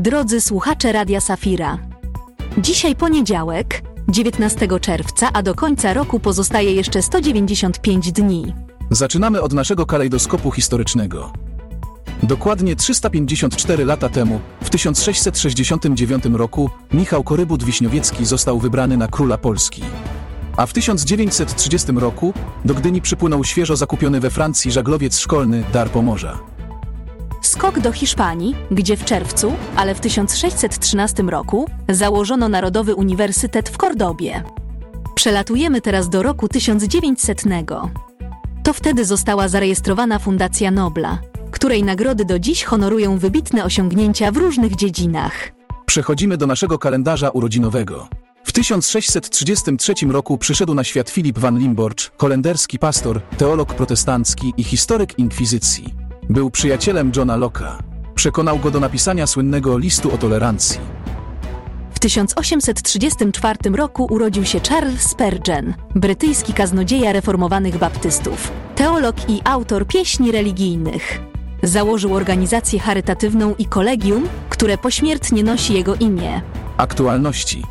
Drodzy słuchacze Radia Safira. Dzisiaj poniedziałek, 19 czerwca, a do końca roku pozostaje jeszcze 195 dni. Zaczynamy od naszego kalejdoskopu historycznego. Dokładnie 354 lata temu, w 1669 roku, Michał Korybut-Wiśniowiecki został wybrany na króla Polski. A w 1930 roku do Gdyni przypłynął świeżo zakupiony we Francji żaglowiec szkolny Dar Pomorza. Skok do Hiszpanii, gdzie w czerwcu, ale w 1613 roku, założono Narodowy Uniwersytet w Kordobie. Przelatujemy teraz do roku 1900. To wtedy została zarejestrowana Fundacja Nobla, której nagrody do dziś honorują wybitne osiągnięcia w różnych dziedzinach. Przechodzimy do naszego kalendarza urodzinowego. W 1633 roku przyszedł na świat Filip van Limborch, holenderski pastor, teolog protestancki i historyk inkwizycji. Był przyjacielem Johna Locke'a. Przekonał go do napisania słynnego listu o tolerancji. W 1834 roku urodził się Charles Spurgeon, brytyjski kaznodzieja reformowanych baptystów, teolog i autor pieśni religijnych. Założył organizację charytatywną i kolegium, które pośmiertnie nosi jego imię. Aktualności.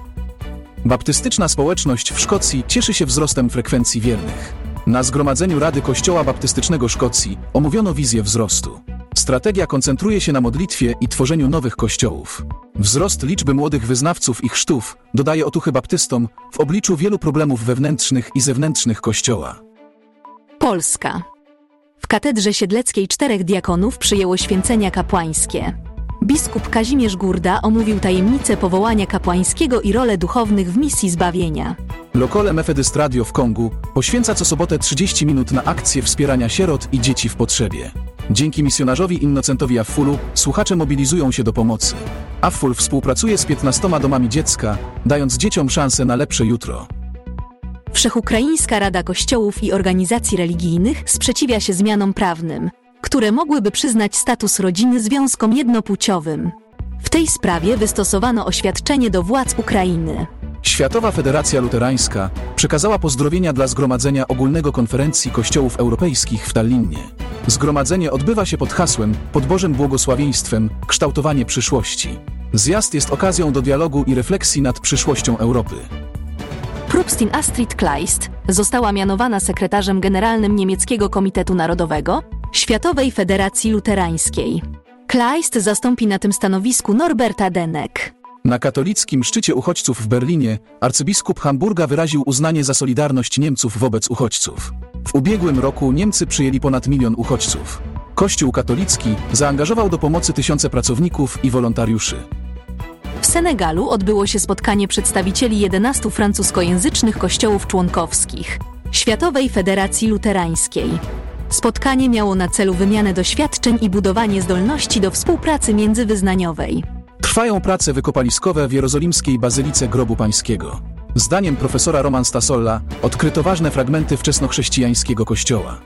Baptystyczna społeczność w Szkocji cieszy się wzrostem frekwencji wiernych. Na zgromadzeniu Rady Kościoła Baptystycznego Szkocji omówiono wizję wzrostu. Strategia koncentruje się na modlitwie i tworzeniu nowych kościołów. Wzrost liczby młodych wyznawców i chrztów dodaje otuchy baptystom w obliczu wielu problemów wewnętrznych i zewnętrznych kościoła. Polska. W katedrze siedleckiej czterech diakonów przyjęło święcenia kapłańskie. Biskup Kazimierz Górda omówił tajemnicę powołania kapłańskiego i rolę duchownych w misji zbawienia. Lokole Methodist Radio w Kongu poświęca co sobotę 30 minut na akcję wspierania sierot i dzieci w potrzebie. Dzięki misjonarzowi Innocentowi Affulu słuchacze mobilizują się do pomocy. Afful współpracuje z 15 domami dziecka, dając dzieciom szansę na lepsze jutro. Wszechukraińska Rada Kościołów i Organizacji Religijnych sprzeciwia się zmianom prawnym, które mogłyby przyznać status rodziny związkom jednopłciowym. W tej sprawie wystosowano oświadczenie do władz Ukrainy. Światowa Federacja Luterańska przekazała pozdrowienia dla Zgromadzenia Ogólnego Konferencji Kościołów Europejskich w Tallinie. Zgromadzenie odbywa się pod hasłem, pod Bożym błogosławieństwem, kształtowanie przyszłości. Zjazd jest okazją do dialogu i refleksji nad przyszłością Europy. Propstin Astrid Kleist została mianowana sekretarzem generalnym Niemieckiego Komitetu Narodowego Światowej Federacji Luterańskiej. Kleist zastąpi na tym stanowisku Norberta Denek. Na katolickim szczycie uchodźców w Berlinie arcybiskup Hamburga wyraził uznanie za solidarność Niemców wobec uchodźców. W ubiegłym roku Niemcy przyjęli ponad milion uchodźców. Kościół katolicki zaangażował do pomocy tysiące pracowników i wolontariuszy. W Senegalu odbyło się spotkanie przedstawicieli 11 francuskojęzycznych kościołów członkowskich Światowej Federacji Luterańskiej. Spotkanie miało na celu wymianę doświadczeń i budowanie zdolności do współpracy międzywyznaniowej. Trwają prace wykopaliskowe w jerozolimskiej Bazylice Grobu Pańskiego. Zdaniem profesora Roman Stasolla odkryto ważne fragmenty wczesnochrześcijańskiego kościoła.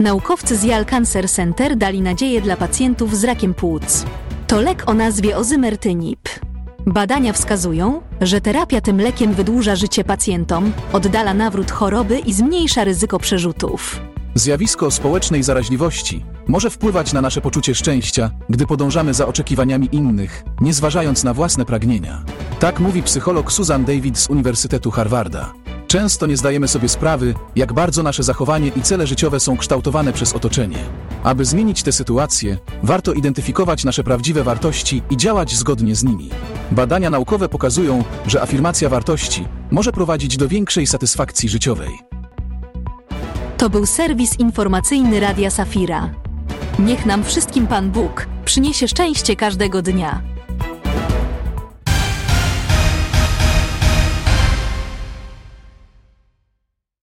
Naukowcy z Yale Cancer Center dali nadzieję dla pacjentów z rakiem płuc. To lek o nazwie ozymertynib. Badania wskazują, że terapia tym lekiem wydłuża życie pacjentom, oddala nawrót choroby i zmniejsza ryzyko przerzutów. Zjawisko społecznej zaraźliwości może wpływać na nasze poczucie szczęścia, gdy podążamy za oczekiwaniami innych, nie zważając na własne pragnienia. Tak mówi psycholog Susan David z Uniwersytetu Harvarda. Często nie zdajemy sobie sprawy, jak bardzo nasze zachowanie i cele życiowe są kształtowane przez otoczenie. Aby zmienić tę sytuację, warto identyfikować nasze prawdziwe wartości i działać zgodnie z nimi. Badania naukowe pokazują, że afirmacja wartości może prowadzić do większej satysfakcji życiowej. To był serwis informacyjny Radia Safira. Niech nam wszystkim Pan Bóg przyniesie szczęście każdego dnia.